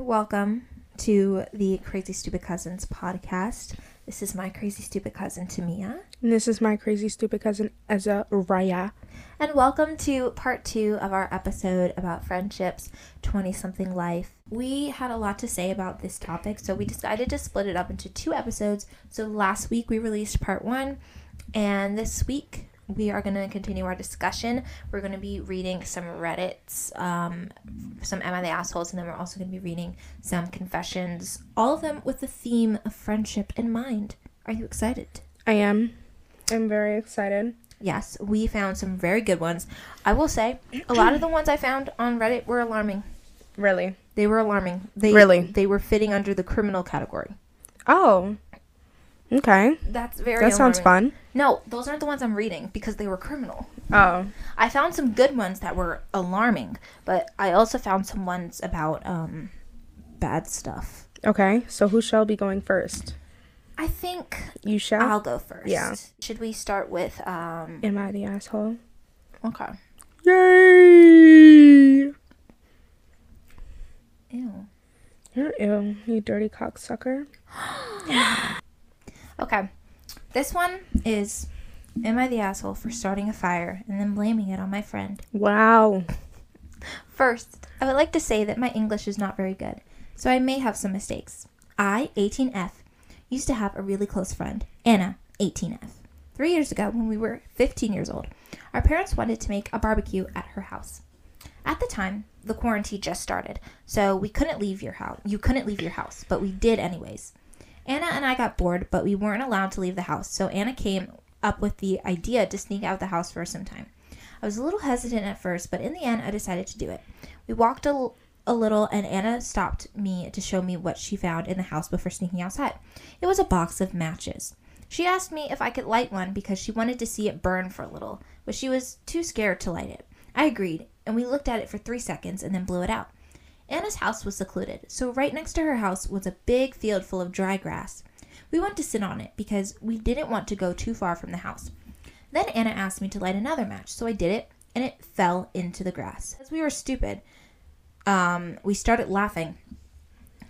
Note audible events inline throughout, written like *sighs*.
welcome to the Crazy Stupid Cousins podcast. This is my crazy stupid cousin Tamia. And this is my crazy stupid cousin Azariah. And welcome to part two of our episode about friendships, 20 something life. We had a lot to say about this topic, so we decided to split it up into two episodes. So last week we released part one, and this week we are going to continue our discussion. We're going to be reading some Reddits, um, some Am I the Assholes, and then we're also going to be reading some confessions, all of them with the theme of friendship in mind. Are you excited? I am. I'm very excited. Yes, we found some very good ones. I will say, a lot of the ones I found on Reddit were alarming. Really? They were alarming. They Really? they were fitting under the criminal category. Oh. Okay. That's very That sounds fun. No, those aren't the ones I'm reading because they were criminal. Oh. I found some good ones that were alarming, but I also found some ones about um bad stuff. Okay. So who shall be going first? I think You shall? I'll go first. Yeah. Should we start with um Am I the asshole? okay. Yay! Ew. You're ill, you dirty cocksucker. *gasps* *gasps* *gasps* Okay. This one is Am I the asshole for starting a fire and then blaming it on my friend? Wow. First, I would like to say that my English is not very good, so I may have some mistakes. I, 18F, used to have a really close friend, Anna, 18F. Three years ago, when we were 15 years old, our parents wanted to make a barbecue at her house. At the time, the quarantine just started, so we couldn't leave your house. You couldn't leave your house, but we did anyways. Anna and I got bored, but we weren't allowed to leave the house, so Anna came up with the idea to sneak out of the house for some time. I was a little hesitant at first, but in the end, I decided to do it. We walked a, l- a little, and Anna stopped me to show me what she found in the house before sneaking outside. It was a box of matches. She asked me if I could light one because she wanted to see it burn for a little, but she was too scared to light it. I agreed, and we looked at it for three seconds and then blew it out. Anna's house was secluded, so right next to her house was a big field full of dry grass. We went to sit on it because we didn't want to go too far from the house. Then Anna asked me to light another match, so I did it, and it fell into the grass. As we were stupid, um, we started laughing,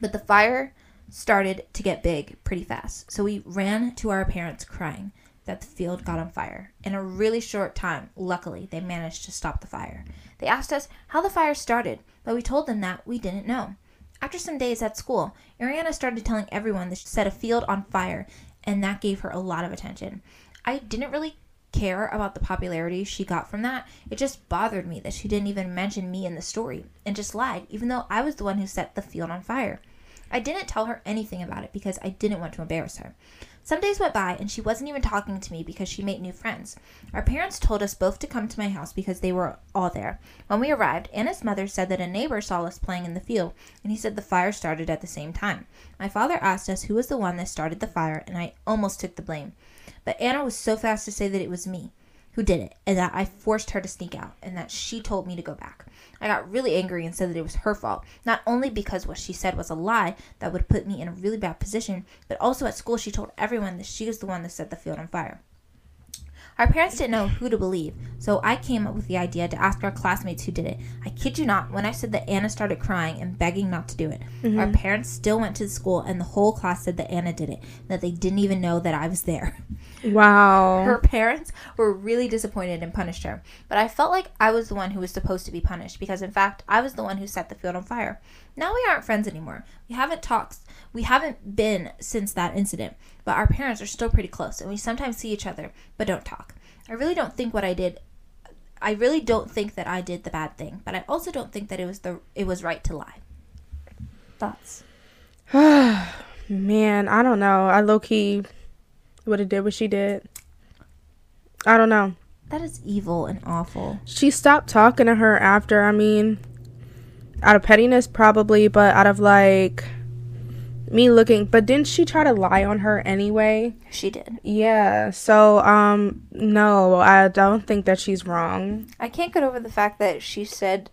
but the fire started to get big pretty fast. So we ran to our parents crying that the field got on fire. In a really short time, luckily, they managed to stop the fire. They asked us how the fire started, but we told them that we didn't know. After some days at school, Ariana started telling everyone that she set a field on fire, and that gave her a lot of attention. I didn't really care about the popularity she got from that. It just bothered me that she didn't even mention me in the story and just lied, even though I was the one who set the field on fire. I didn't tell her anything about it because I didn't want to embarrass her. Some days went by and she wasn't even talking to me because she made new friends. Our parents told us both to come to my house because they were all there. When we arrived, Anna's mother said that a neighbor saw us playing in the field and he said the fire started at the same time. My father asked us who was the one that started the fire and I almost took the blame. But Anna was so fast to say that it was me who did it and that I forced her to sneak out and that she told me to go back. I got really angry and said that it was her fault, not only because what she said was a lie that would put me in a really bad position, but also at school she told everyone that she was the one that set the field on fire. Our parents didn't know who to believe, so I came up with the idea to ask our classmates who did it. I kid you not, when I said that Anna started crying and begging not to do it, mm-hmm. our parents still went to the school and the whole class said that Anna did it, that they didn't even know that I was there. Wow. *laughs* Her parents were really disappointed and punished her. But I felt like I was the one who was supposed to be punished because, in fact, I was the one who set the field on fire. Now we aren't friends anymore. We haven't talked. We haven't been since that incident. But our parents are still pretty close, and we sometimes see each other, but don't talk. I really don't think what I did. I really don't think that I did the bad thing, but I also don't think that it was the it was right to lie. Thoughts? *sighs* Man, I don't know. I low key would have did what she did. I don't know. That is evil and awful. She stopped talking to her after, I mean, out of pettiness probably, but out of like me looking, but didn't she try to lie on her anyway? She did. Yeah. So, um no, I don't think that she's wrong. I can't get over the fact that she said,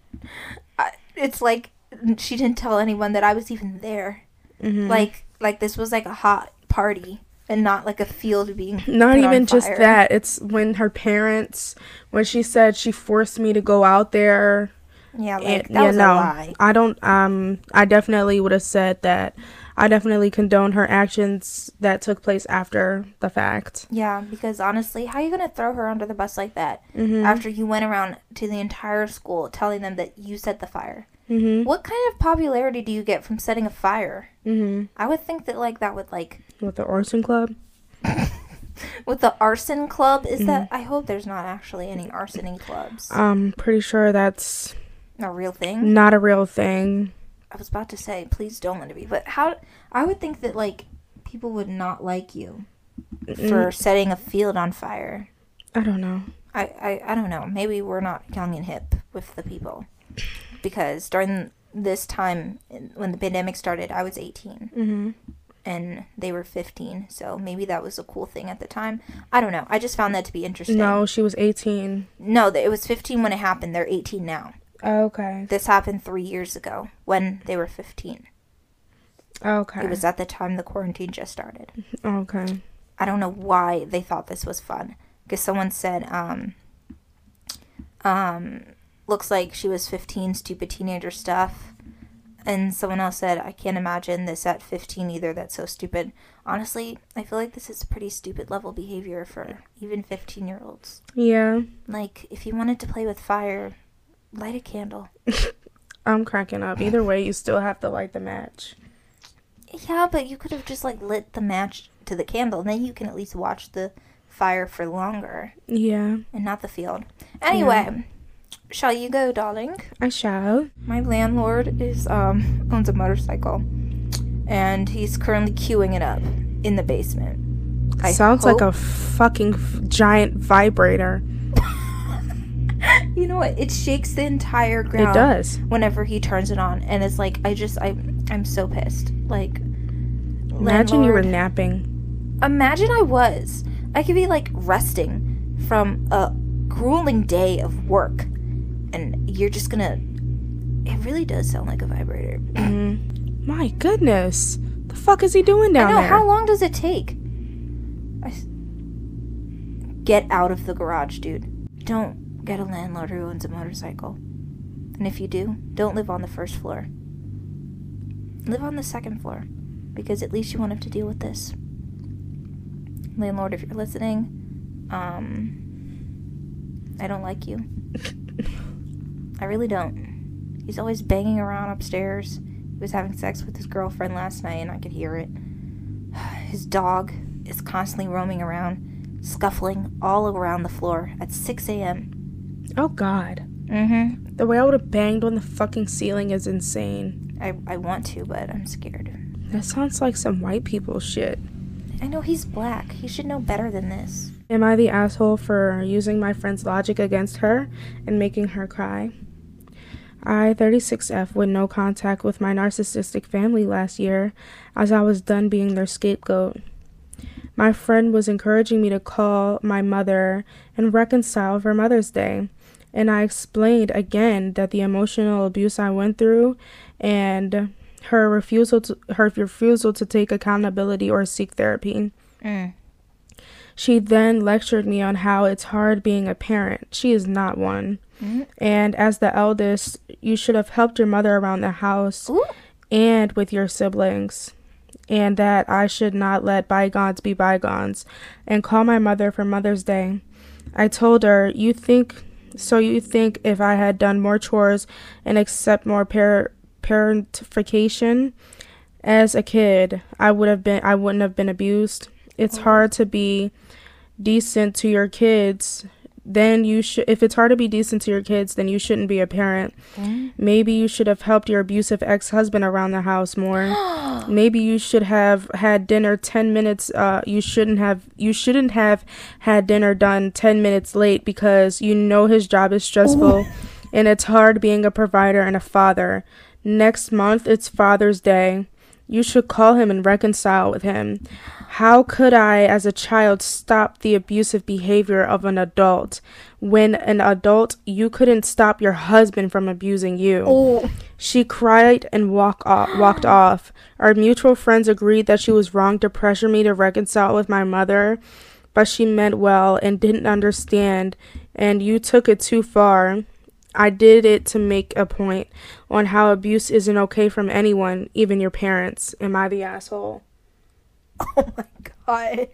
I- "It's like she didn't tell anyone that I was even there. Mhm. Like, like this was like a hot party and not like a field being *laughs* Not even just that. It's when her parents, when she said she forced me to go out there Yeah, like It- that yeah, was no, a lie. I don't. Um, I definitely would have said that. I definitely condone her actions that took place after the fact. Yeah, because honestly, how are you gonna throw her under the bus like that Mhm. after you went around to the entire school telling them that you set the fire? Mhm. What kind of popularity do you get from setting a fire? Mhm. I would think that like that would like With the arson club. *laughs* with the arson club. Is that? Mm-hmm. I hope there's not actually any arsoning clubs. I'm pretty sure that's a real thing. not a real thing. I was about to say, please don't let it be. But how? I would think that like people would not like you for setting a field on fire. I don't know. I, I, I don't know. Maybe we're not young and hip with the people. Because during this time when the pandemic started, I was 18 Mhm. and they were 15. So maybe that was a cool thing at the time. I don't know. I just found that to be interesting. No, she was 18. No, it was 15 when it happened. They're 18 now. Okay. This happened three years ago when they were 15. Okay. It was at the time the quarantine just started. okay. I don't know why they thought this was fun. Because someone said, um, um, looks like she was 15, stupid teenager stuff. And someone else said, I can't imagine this at 15 either. That's so stupid. Honestly, I feel like this is pretty stupid level behavior for even 15 year olds. Yeah. Like, if you wanted to play with fire, light a candle. *laughs* I'm cracking up. Either way, you still have to light the match. Yeah, but you could have just, like, lit the match to the candle. And then you can at least watch the fire for longer. Yeah. and not the field. Anyway, shall you go, darling? I shall. My landlord is um owns a motorcycle, and he's currently queuing it up in the basement. I Sounds like a fucking f- giant vibrator. You know what? It shakes the entire ground. It does. Whenever he turns it on, and it's like I just I I'm so pissed. Like, Imagine you were napping. Imagine I was. I could be like resting from a grueling day of work, and you're just gonna. It really does sound like a vibrator. *clears throat* Mm. My goodness. The fuck is he doing down I know. there? How long does it take? I Get out of the garage, dude. Don't get a landlord who owns a motorcycle. And if you do, don't live on the first floor. Live on the second floor, because at least you won't have to deal with this. Landlord, if you're listening, um, I don't like you. *laughs* I really don't. He's always banging around upstairs. He was having sex with his girlfriend last night, and I could hear it. *sighs* His dog is constantly roaming around, scuffling all around the floor at 6 a.m. oh god. Mm-hmm. The way I would have banged on the fucking ceiling is insane. I, I want to, but I'm scared. That sounds like some white people shit. I know he's black. He should know better than this. Am I the asshole for using my friend's logic against her and making her cry? I, 36F, with no contact with my narcissistic family last year as I was done being their scapegoat. My friend was encouraging me to call my mother and reconcile for Mother's Day, and I explained again that the emotional abuse I went through and her refusal to her refusal to take accountability or seek therapy. Mm. She then lectured me on how it's hard being a parent. She is not one. Mm. And as the eldest, you should have helped your mother around the house Ooh. and with your siblings. And that I should not let bygones be bygones and call my mother for Mother's Day. I told her, You think, so you think if I had done more chores and accept more par- parentification as a kid, I would have been, I wouldn't have been abused. It's oh. hard to be decent to your kids then you should if it's hard to be decent to your kids then you shouldn't be a parent. Mm. maybe you should have helped your abusive ex-husband around the house more. *gasps* Maybe you should have had dinner 10 minutes uh you shouldn't have you shouldn't have had dinner done 10 minutes late because you know his job is stressful and it's hard being a provider and a father. Next month it's father's day you should call him and reconcile with him how could I, as a child, stop the abusive behavior of an adult? When an adult, you couldn't stop your husband from abusing you. Oh. She cried and walk off, walked off. Our mutual friends agreed that she was wrong to pressure me to reconcile with my mother, but she meant well and didn't understand, and you took it too far. I did it to make a point on how abuse isn't okay from anyone, even your parents. Am I the asshole? Oh my gosh.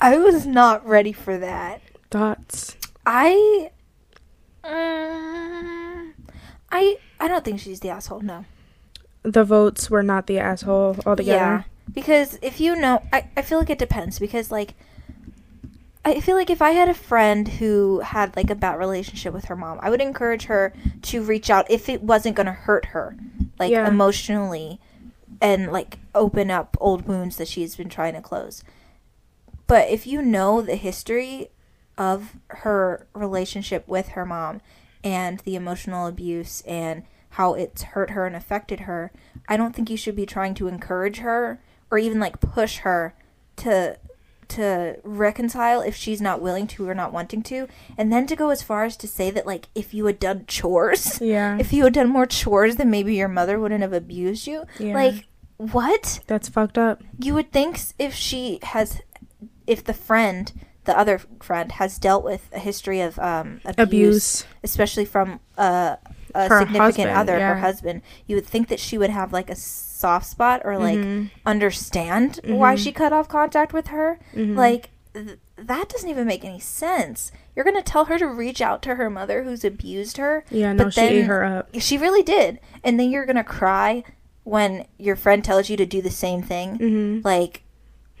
I was not ready for that. Thoughts? I um, I I don't think she's the asshole, no. The votes were not the asshole altogether. Yeah. Because if you know I, I feel like it depends because like I feel like if I had a friend who had like a bad relationship with her mom, I would encourage her to reach out if it wasn't going to hurt her, like Yeah. emotionally, and like open up old wounds that she's been trying to close. But if you know the history of her relationship with her mom and the emotional abuse and how it's hurt her and affected her, I don't think you should be trying to encourage her or even like push her to to reconcile if she's not willing to or not wanting to and then to go as far as to say that like if you had done chores Yeah. *laughs* if you had done more chores then maybe your mother wouldn't have abused you Yeah. like what That's fucked up. you would think if she has if the friend the other friend has dealt with a history of um abuse, Abuse. especially from uh, a Her significant husband, other her husband you would think that she would have like a soft spot or like Mhm. understand why Mhm. she cut off contact with her Mhm. like th- that doesn't even make any sense you're gonna tell her to reach out to her mother who's abused her Yeah, no, but she ate her up. she really did and then you're gonna cry when your friend tells you to do the same thing hmm like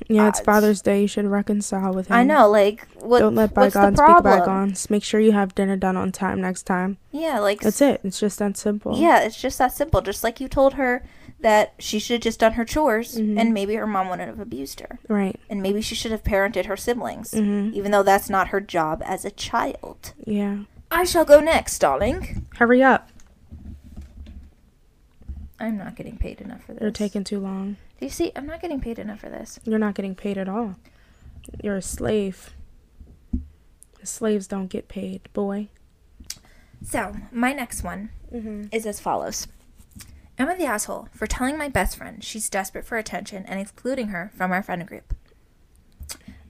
Yeah, it's uh, Father's Day. You should reconcile with him. I know, like what? Don't let bygones be bygones. Make sure you have dinner done on time next time. Yeah, like That's it. It's just that simple. Yeah, it's just that simple. Just like you told her that she should have just done her chores, Mhm. and maybe her mom wouldn't have abused her, Right. and maybe she should have parented her siblings, hmm even though that's not her job as a child. Yeah. I shall go next, darling. Hurry up. I'm not getting paid enough for this. You're taking too long. Do you see? I'm not getting paid enough for this. You're not getting paid at all. You're a slave. Slaves don't get paid, boy. So my next one Mm-hmm. is as follows. Am I the asshole for telling my best friend she's desperate for attention and excluding her from our friend group?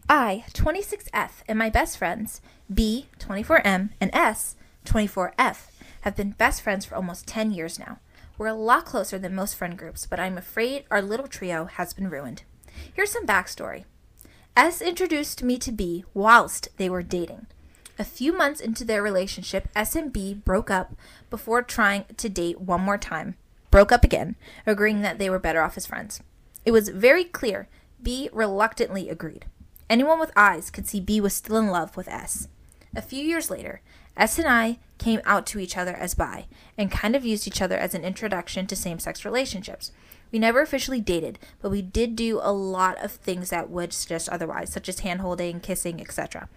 I, 26F, and my best friends, B, 24M, and S, 24F, have been best friends for almost 10 years now. We're a lot closer than most friend groups, but I'm afraid our little trio has been ruined. Here's some backstory. S introduced me to B whilst they were dating. A few months into their relationship, S and B broke up before trying to date one more time. Broke up again, agreeing that they were better off as friends. It was very clear B reluctantly agreed. Anyone with eyes could see B was still in love with S. A few years later, S and I came out to each other as bi and kind of used each other as an introduction to same sex relationships. We never officially dated, but we did do a lot of things that would suggest otherwise, such as hand holding, kissing, etc.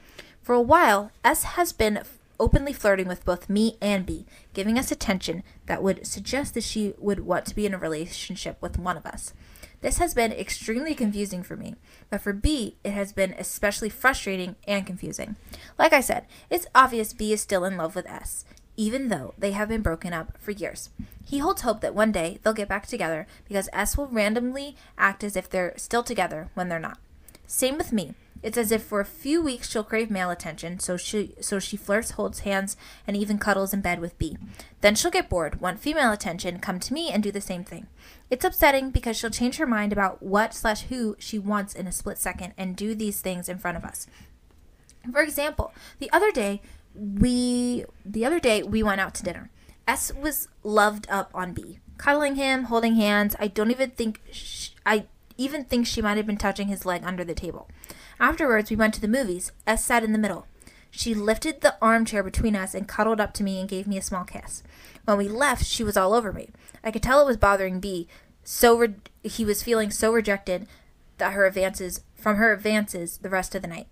For a while, S has been openly flirting with both me and B, giving us attention that would suggest that she would want to be in a relationship with one of us. This has been extremely confusing for me, but for B, it has been especially frustrating and confusing. Like I said, it's obvious B is still in love with S, even though they have been broken up for years. He holds hope that one day they'll get back together because S will randomly act as if they're still together when they're not. Same with me. It's as if for a few weeks she'll crave male attention, so she so she flirts, holds hands, and even cuddles in bed with B. Then she'll get bored, want female attention, come to me, and do the same thing. It's upsetting because she'll change her mind about what slash who she wants in a split second and do these things in front of us. For example, the other day we the other day we went out to dinner. S was loved up on B, cuddling him, holding hands. I don't even think sh- I even think she might have been touching his leg under the table. Afterwards, we went to the movies. S sat in the middle. She lifted the armchair between us and cuddled up to me and gave me a small kiss. When we left, she was all over me. I could tell it was bothering B. So re- he was feeling so rejected that her advances from her advances the rest of the night.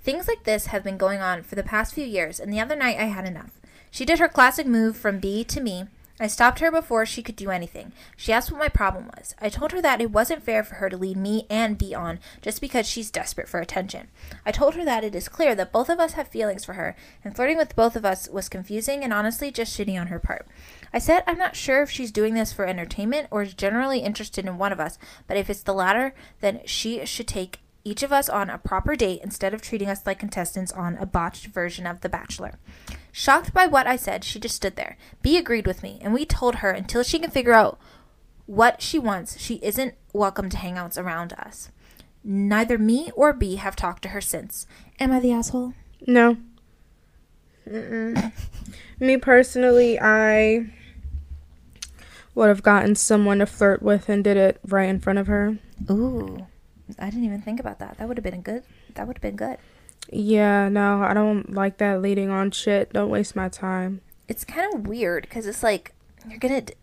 Things like this have been going on for the past few years, and the other night I had enough. She did her classic move from B to me. I stopped her before she could do anything. She asked what my problem was. I told her that it wasn't fair for her to lead me and B on just because she's desperate for attention. I told her that it is clear that both of us have feelings for her, and flirting with both of us was confusing and honestly just shitty on her part. I said I'm not sure if she's doing this for entertainment or is generally interested in one of us, but if it's the latter, then she should take each of us on a proper date instead of treating us like contestants on a botched version of The Bachelor. Shocked by what I said, she just stood there. B agreed with me, and we told her until she can figure out what she wants, she isn't welcome to hangouts around us. Neither me or B have talked to her since. Am I the asshole? No. Me personally, I would have gotten someone to flirt with and did it right in front of her. Ooh, I didn't even think about that. That would have been a good. That would have been good. Yeah, no, I don't like that leading on shit. Don't waste my time. It's kind of weird because it's like you're gonna. d-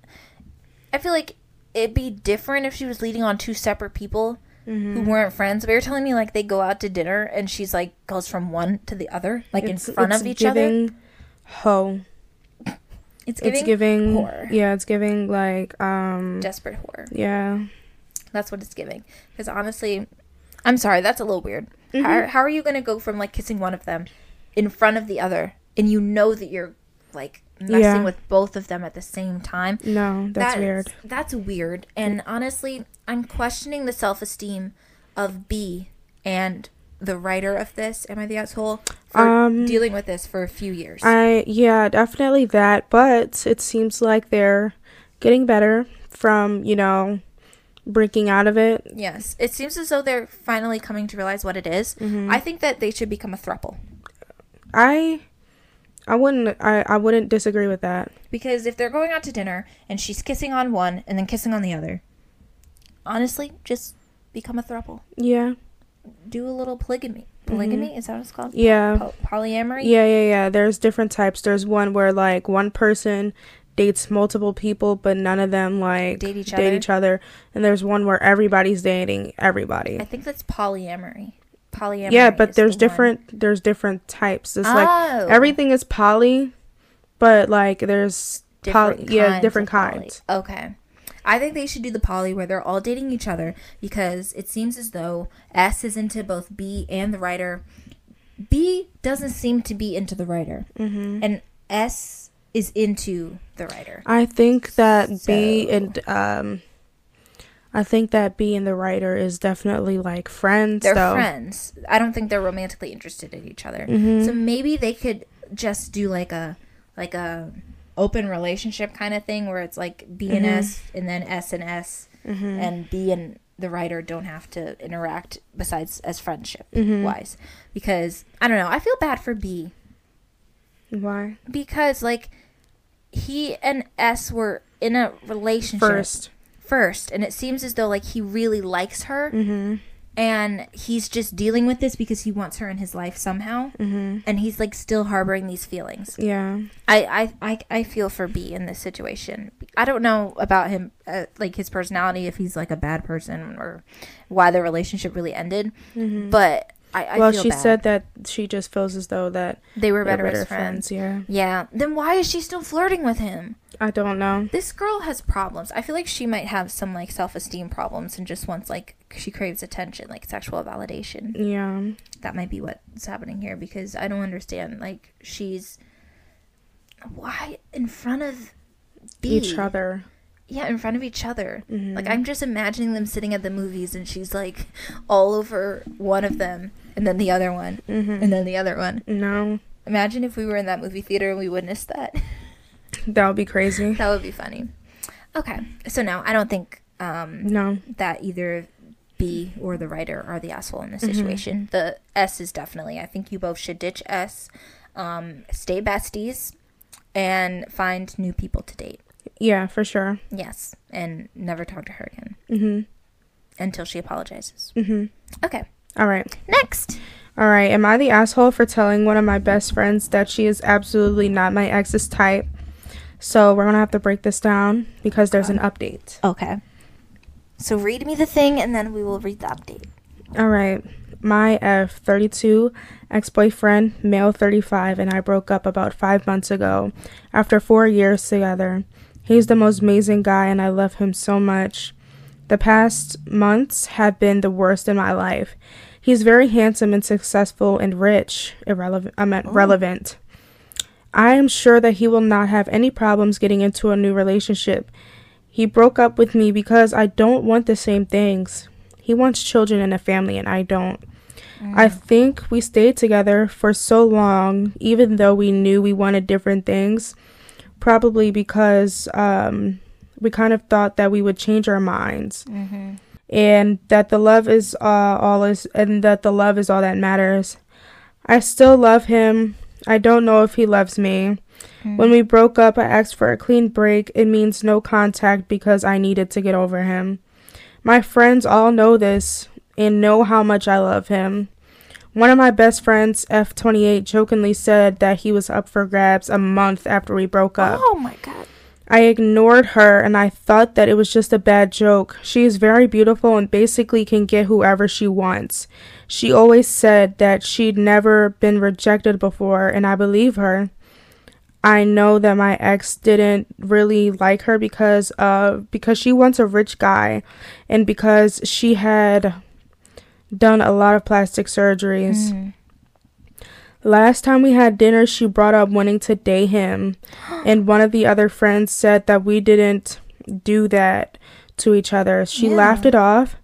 I feel like it'd be different if she was leading on two separate people who weren't friends. But you're telling me like they go out to dinner and she's like goes from one to the other, like It's- in front of each other. giving Ho. It's giving, It's giving. horror. Yeah, it's giving like um. desperate horror. yeah. That's what it's giving. Because honestly, I'm sorry, that's a little weird. Mm-hmm. How, how are you going to go from like kissing one of them in front of the other and you know that you're like messing Yeah. with both of them at the same time? No, that's weird. That's weird. And honestly, I'm questioning the self esteem of B and the writer of this, Am I the Asshole? For Um, dealing with this for a few years. I yeah, definitely that, but it seems like they're getting better from, you know, breaking out of it. yes. It seems as though they're finally coming to realize what it is. Mm-hmm. I think that they should become a throuple. I I wouldn't I, I wouldn't disagree with that. Because if they're going out to dinner and she's kissing on one and then kissing on the other, honestly, just become a throuple. Yeah. Do a little polygamy. Polygamy is that what it's called? Mm-hmm. Yeah. Po- polyamory. Yeah, yeah, yeah. There's different types. There's one where like one person dates multiple people but none of them like Date each date other? each other. And there's one where everybody's dating everybody. I think that's polyamory. Polyamory. yeah, but there's the one. different there's different types. It's Oh. like everything is poly, but like there's poly, different yeah, kinds different of poly. kinds. Okay. I think they should do the poly where they're all dating each other because it seems as though S is into both B and the writer. B doesn't seem to be into the writer, Mm-hmm. and S is into the writer. I think that B So- and um I think that B and the writer is definitely like friends They're though. friends. I don't think they're romantically interested in each other. Mhm. So maybe they could just do like a like a open relationship kind of thing where it's like B and Mhm. S and then S and S Mhm. and B and the writer don't have to interact besides as friendship Mhm. wise because I don't know I feel bad for B Why? because like he and S were in a relationship First. first and it seems as though like he really likes her Mhm. and he's just dealing with this because he wants her in his life somehow Mhm. and he's like still harboring these feelings Yeah. I, I, I, I feel for B in this situation. I don't know about him, uh, like his personality, if he's like a bad person or why the relationship really ended. Mhm. But I, I well, she bad. said that she just feels as though that they were they're better, as friends. Yeah. Yeah. Then why is she still flirting with him? I don't know. This girl has problems. I feel like she might have some like self esteem problems and just wants like she craves attention, like sexual validation. Yeah. That might be what's happening here because I don't understand. Like she's why in front of B? Each other. Yeah, in front of each other. Mhm. Like I'm just imagining them sitting at the movies and she's like all over one of them and then the other one Mhm. and then the other one. No. Imagine if we were in that movie theater and we witnessed that. *laughs* That would be crazy. that would be funny. Okay. So now I don't think um No. that either B or the writer are the asshole in this Mhm. situation. The S is definitely. I think you both should ditch S, um, stay besties, and find new people to date. Yeah, for sure. Yes, and never talk to her again Mhm. until she apologizes. Mhm. Okay. All right. Next. All right. Am I the asshole for telling one of my best friends that she is absolutely not my ex's type? So we're gonna have to break this down because there's an update. Okay. So read me the thing, and then we will read the update. All right. My F 32 ex boyfriend, male 35, and I broke up about five months ago after four years together. He's the most amazing guy, and I love him so much. The past months have been the worst in my life. He's very handsome and successful and rich. Irrelevant. I meant Oh. relevant. I am sure that he will not have any problems getting into a new relationship. He broke up with me because I don't want the same things. He wants children and a family, and I don't. I think we stayed together for so long, even though we knew we wanted different things, probably because um, we kind of thought that we would change our minds. Mm-hmm. And that the love is uh, all is, and that the love is all that matters. I still love him. I don't know if he loves me. When we broke up, I asked for a clean break. It means no contact because I needed to get over him. My friends all know this and know how much I love him. One of my best friends, F28, jokingly said that he was up for grabs a month after we broke up. Oh my god. I ignored her and I thought that it was just a bad joke. She is very beautiful and basically can get whoever she wants. She always said that she'd never been rejected before, and I believe her. I know that my ex didn't really like her because uh because she wants a rich guy and because she had done a lot of plastic surgeries. Mm. Last time we had dinner, she brought up wanting to date him, *gasps* and one of the other friends said that we didn't do that to each other. She Yeah. laughed it off,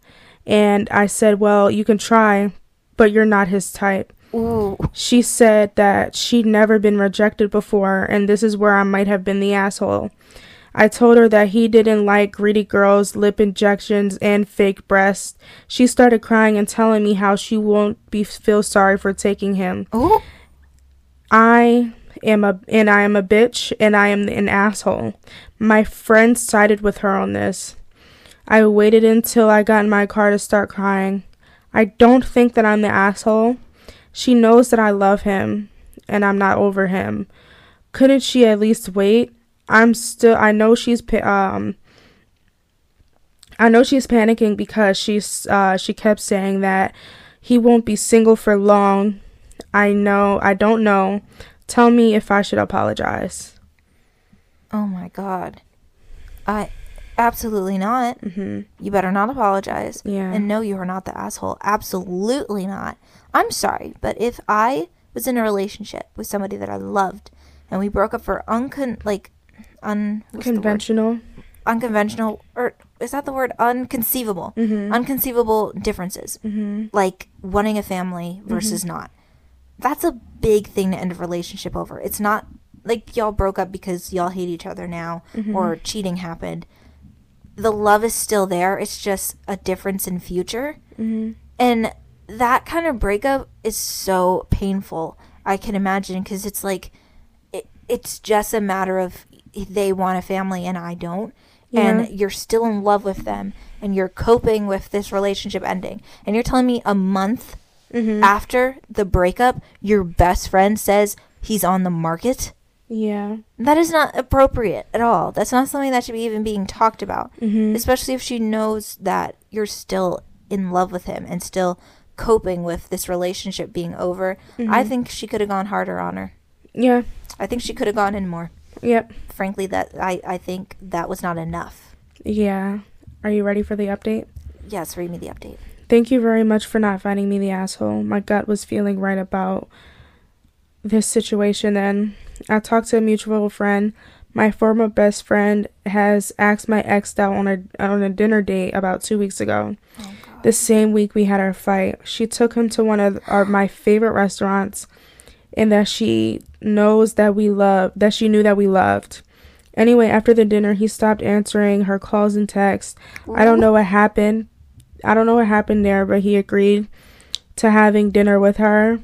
and I said, Well, you can try, but you're not his type. Ooh. She said that she'd never been rejected before, and this is where I might have been the asshole. I told her that he didn't like greedy girls, lip injections, and fake breasts. She started crying and telling me how she won't be feel sorry for taking him. Oh. I am a and I am a bitch and I am an asshole. My friend sided with her on this. I waited until I got in my car to start crying. I don't think that I'm the asshole. She knows that I love him and I'm not over him. Couldn't she at least wait? I'm still I know she's um I know she's panicking because she's uh she kept saying that he won't be single for long. I know, I don't know. Tell me if I should apologize. Oh my god. I absolutely not. Mhm. You better not apologize. Yeah. And no, you are not the asshole. Absolutely not. I'm sorry, but if I was in a relationship with somebody that I loved and we broke up for uncon like un what's the word? Conventional. unconventional or is that the word unconceivable Mhm. unconceivable differences Mhm. like wanting a family versus not that's a big thing to end a relationship over it's not like y'all broke up because y'all hate each other now or cheating happened the love is still there it's just a difference in future Mhm. and that kind of breakup is so painful i can imagine because it's like it, it's just a matter of they want a family and i don't Yeah. and you're still in love with them and you're coping with this relationship ending and you're telling me a month Mhm. after the breakup your best friend says he's on the market Yeah. that is not appropriate at all that's not something that should be even being talked about Mhm. especially if she knows that you're still in love with him and still coping with this relationship being over. I think she could have gone harder on her. Yeah. I think she could have gone in more. Yep. Frankly, that I, I think that was not enough. Yeah. Are you ready for the update? Yes, read me the update. Thank you very much for not finding me the asshole. My gut was feeling right about this situation and I talked to a mutual friend. My former best friend has asked my ex out on a on a dinner date about 2 weeks ago. Oh. The same week we had our fight, she took him to one of our my favorite restaurants and that she knows that we love that she knew that we loved. Anyway, after the dinner, he stopped answering her calls and texts. I don't know what happened. I don't know what happened there, but he agreed to having dinner with her,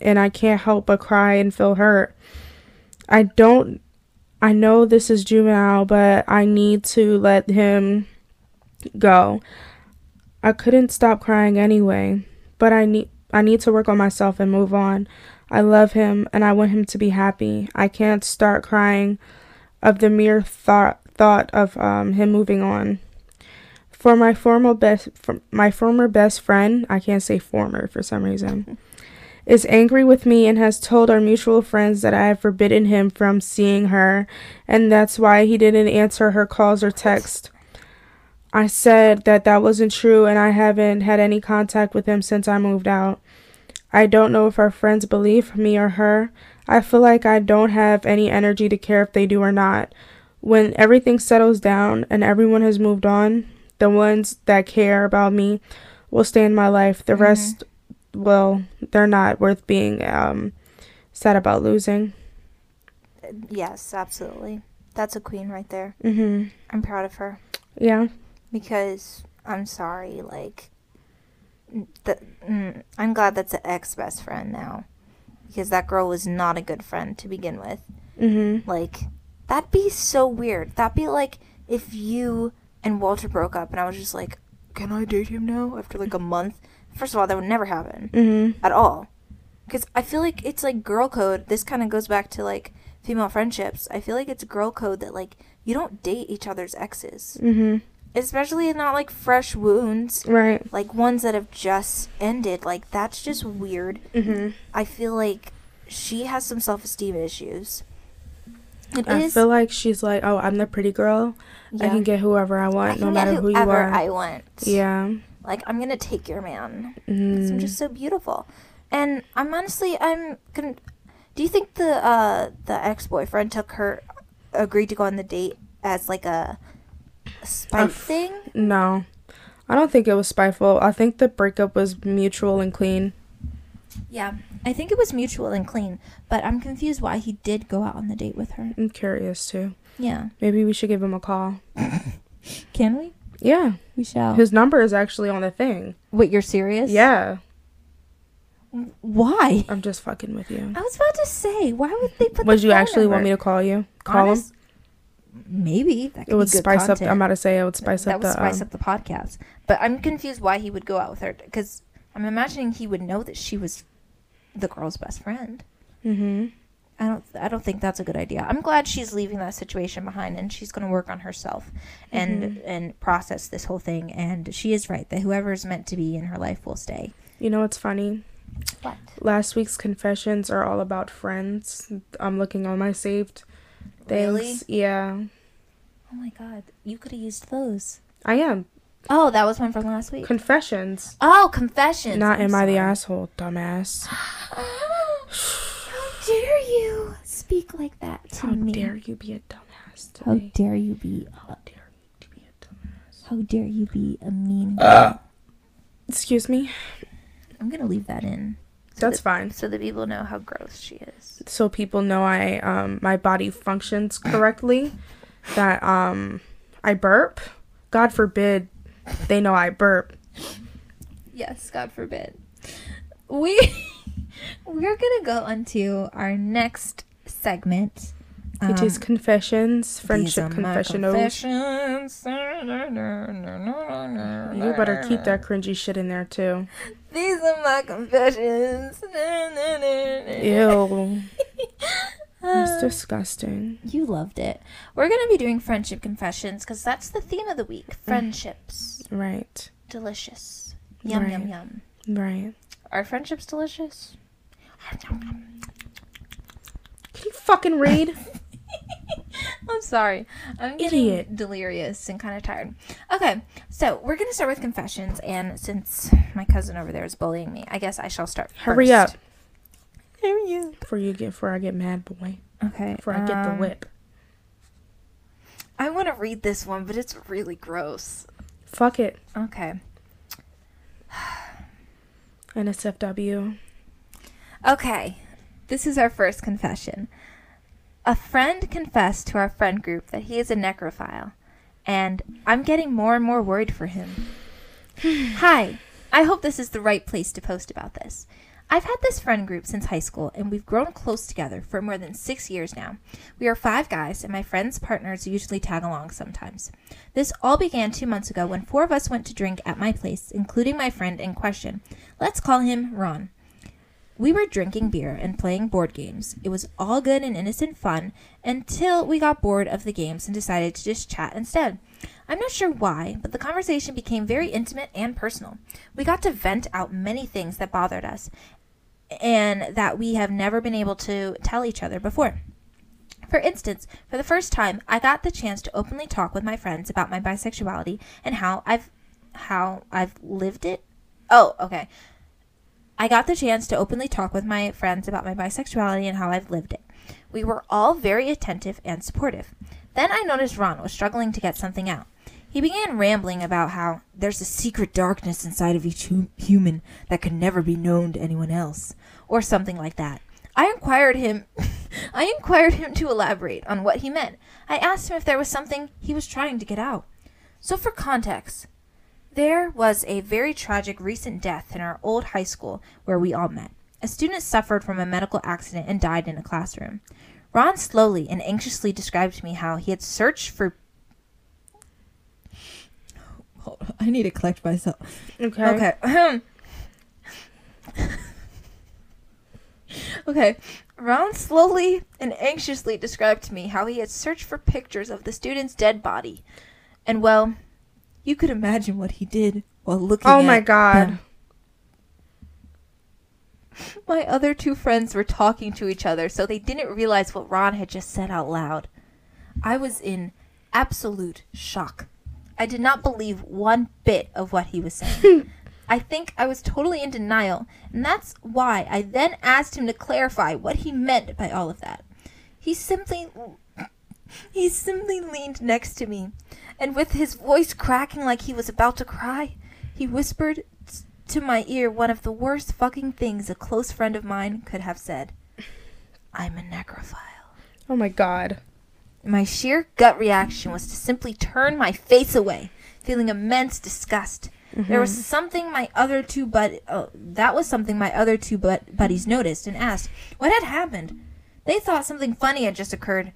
and I can't help but cry and feel hurt. I don't I know this is juvenile, but I need to let him go. I couldn't stop crying anyway, but I need I need to work on myself and move on. I love him and I want him to be happy. I can't start crying of the mere thought thought of um, him moving on. For my former best for my former best friend, I can't say former for some reason, *laughs* is angry with me and has told our mutual friends that I have forbidden him from seeing her and that's why he didn't answer her calls or texts. I said that that wasn't true and I haven't had any contact with him since I moved out. I don't know if our friends believe me or her. I feel like I don't have any energy to care if they do or not. When everything settles down and everyone has moved on, the ones that care about me will stay in my life. The Mhm. rest, well, they're not worth being um, sad about losing. Yes, absolutely. That's a queen right there. hmm I'm proud of her Yeah. because I'm sorry. Like, the, mm, I'm glad that's an ex best friend now because that girl was not a good friend to begin with. hmm Like, that'd be so weird. That'd be like if you and Walter broke up and I was just like, can I date him now after like a month? First of all, that would never happen hmm at all. Because I feel like it's like girl code. This kind of goes back to like female friendships. I feel like it's girl code that like you don't date each other's exes, hmm especially not like fresh wounds, Right. like ones that have just ended. Like that's just weird. hmm I feel like she has some self esteem issues. It I is- feel like she's like, oh, I'm the pretty girl. I can get whoever I I want, no matter who you are. whoever. I want. yeah. Like I'm gonna take your man. hmm I'm just so beautiful. And I'm honestly, I'm. Con- Do you think the uh the ex boyfriend took her, agreed to go on the date as like a spite f- thing? No. I don't think it was spiteful. I think the breakup was mutual and clean. Yeah, I think it was mutual and clean. But I'm confused why he did go out on the date with her. I'm curious too. Yeah, Maybe we should give him a call. *laughs* can we? Yeah. We shall. His number is actually on the thing. Wait, you're serious? Yeah. Why? I'm just fucking with you. I was about to say, why would they put? Would the you actually want me to call you? Call Honest- Maybe that could? It would spice up. I'm about to say it would spice that up would the. spice um, up the podcast. But I'm confused why he would go out with her because I'm imagining he would know that she was the girl's best friend. mhm. I don't. I don't think that's a good idea. I'm glad she's leaving that situation behind and she's going to work on herself and Mhm. and process this whole thing. And she is right that whoever is meant to be in her life will stay. You know what's funny? What? Last week's confessions are all about friends. I'm looking on my saved things. Really? Yeah. Oh my god! You could have used those. I am. Oh, that was one from last week. Confessions. oh, confessions. Not I'm am I the sorry. asshole, dumbass. *gasps* How dare you speak like that to How me? How dare you be a dumbass to How me? dare you be? How dare you be a dumbass? How dare you be a mean ah. girl? Excuse me? I'm gonna leave that in. So That's that, fine. So that people know how gross she is. So people know I um my body functions correctly. That um I burp. God forbid they know I burp. Yes, God forbid. We *laughs* we're gonna go on to our next segment. Which is Um, confessions, these friendship confessionals. confessions. You better keep that cringy shit in there too. *laughs* These are my confessions. Ew. *laughs* That's um, disgusting. You loved it. We're going to be doing friendship confessions because that's the theme of the week. Mm. Friendships. Right. Delicious. Yum, yum, yum. Right. Are friendships delicious? Can you fucking read? *laughs* I'm sorry. I'm getting Idiot. delirious and kind of tired. Okay, so we're going to start with confessions. And since my cousin over there is bullying me, I guess I shall start Hurry up. Hurry up. Before you get before I get mad, boy. Okay. Before I get the um, whip. I want to read this one, but it's really gross. Fuck it. Okay. *sighs* NSFW. Okay, this is our first confession. A friend confessed to our friend group that he is a necrophile, and I'm getting more and more worried for him. *sighs* Hi, I hope this is the right place to post about this. I've had this friend group since high school, and we've grown close together for more than six years now. We are five guys, and my friends' partners usually tag along sometimes. This all began two months ago when four of us went to drink at my place, including my friend in question. Let's call him Ron. We were drinking beer and playing board games. It was all good and innocent fun until we got bored of the games and decided to just chat instead. I'm not sure why, but the conversation became very intimate and personal. We got to vent out many things that bothered us and that we have never been able to tell each other before. For instance, for the first time, I got the chance to openly talk with my friends about my bisexuality and how I've how I've lived it. Oh, okay. I got the chance to openly talk with my friends about my bisexuality and how I've lived it. We were all very attentive and supportive. Then I noticed Ron was struggling to get something out. He began rambling about how there's a secret darkness inside of each hu- human that can never be known to anyone else, or something like that. I inquired him *laughs* I inquired him to elaborate on what he meant. I asked him if there was something he was trying to get out. So for context, there was a very tragic recent death in our old high school where we all met. A student suffered from a medical accident and died in a classroom. Ron slowly and anxiously described to me how he had searched for Hold on, I need to collect myself. Okay. Okay. *laughs* Okay. Ron slowly and anxiously described to me how he had searched for pictures of the student's dead body. And well, you could imagine what he did while looking at Oh my god. *laughs* My other two friends were talking to each other, so they didn't realize what Ron had just said out loud. I was in absolute shock. I did not believe one bit of what he was saying. *laughs* I think I was totally in denial, and that's why I then asked him to clarify what he meant by all of that. He simply he simply leaned next to me, and with his voice cracking like he was about to cry, he whispered t- to my ear one of the worst fucking things a close friend of mine could have said. I'm a necrophile. Oh my god. My sheer gut reaction was to simply turn my face away, feeling immense disgust. There was mm-hmm. something my other two bud oh, that was something my other two bud- buddies noticed and asked what had happened. They thought something funny had just occurred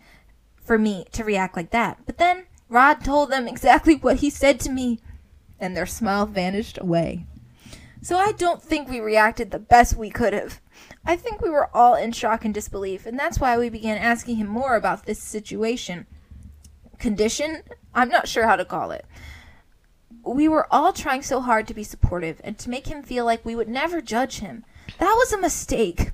for me to react like that. But then Ron told them exactly what he said to me, and their smile vanished away. So I don't think we reacted the best we could have. I think we were all in shock and disbelief, and that's why we began asking him more about this situation. Condition? I'm not sure how to call it. We were all trying so hard to be supportive and to make him feel like we would never judge him. That was a mistake.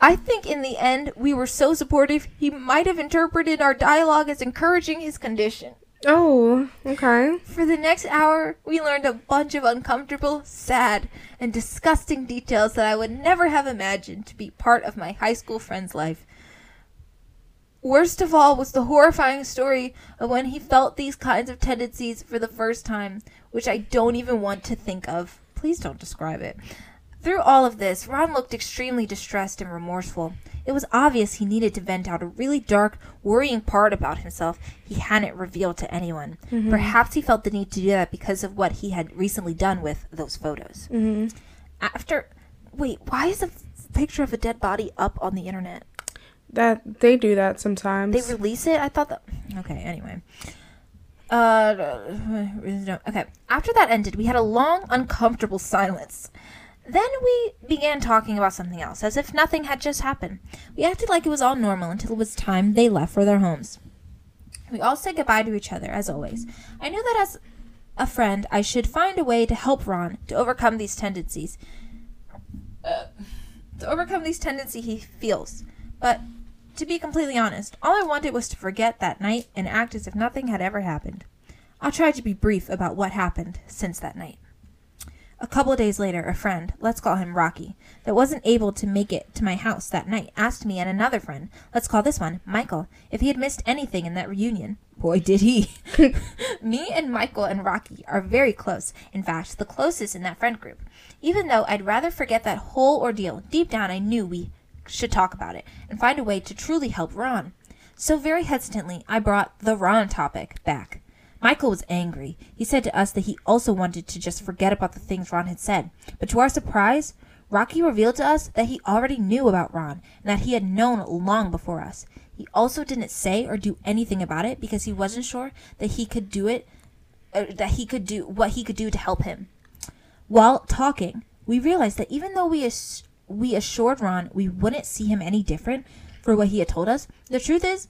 I think in the end, we were so supportive, he might have interpreted our dialogue as encouraging his condition. Oh, okay. For the next hour, we learned a bunch of uncomfortable, sad, and disgusting details that I would never have imagined to be part of my high school friend's life. Worst of all was the horrifying story of when he felt these kinds of tendencies for the first time, which I don't even want to think of. Please don't describe it. Through all of this, Ron looked extremely distressed and remorseful. It was obvious he needed to vent out a really dark, worrying part about himself he hadn't revealed to anyone. Perhaps he felt the need to do that because of what he had recently done with those photos. hmm After. Wait, why is a f- picture of a dead body up on the internet? That they do that sometimes. They release it? I thought that. Okay, anyway. Uh, *laughs* okay. After that ended, we had a long, uncomfortable silence. Then we began talking about something else, as if nothing had just happened. We acted like it was all normal until it was time they left for their homes. We all said goodbye to each other, as always. I knew that as a friend, I should find a way to help Ron to overcome these tendencies. Uh, to overcome these tendencies he feels. But to be completely honest, all I wanted was to forget that night and act as if nothing had ever happened. I'll try to be brief about what happened since that night. A couple days later, a friend, let's call him Rocky, that wasn't able to make it to my house that night asked me and another friend, let's call this one Michael, if he had missed anything in that reunion. Boy, did he. *laughs* me and Michael and Rocky are very close, in fact, the closest in that friend group. Even though I'd rather forget that whole ordeal, deep down I knew we should talk about it and find a way to truly help Ron. So very hesitantly, I brought the Ron topic back. Michael was angry. He said to us that he also wanted to just forget about the things Ron had said. But to our surprise, Rocky revealed to us that he already knew about Ron and that he had known long before us. He also didn't say or do anything about it because he wasn't sure that he could do it, uh, that he could do what he could do to help him. While talking, we realized that even though we ass- we assured Ron we wouldn't see him any different for what he had told us, the truth is,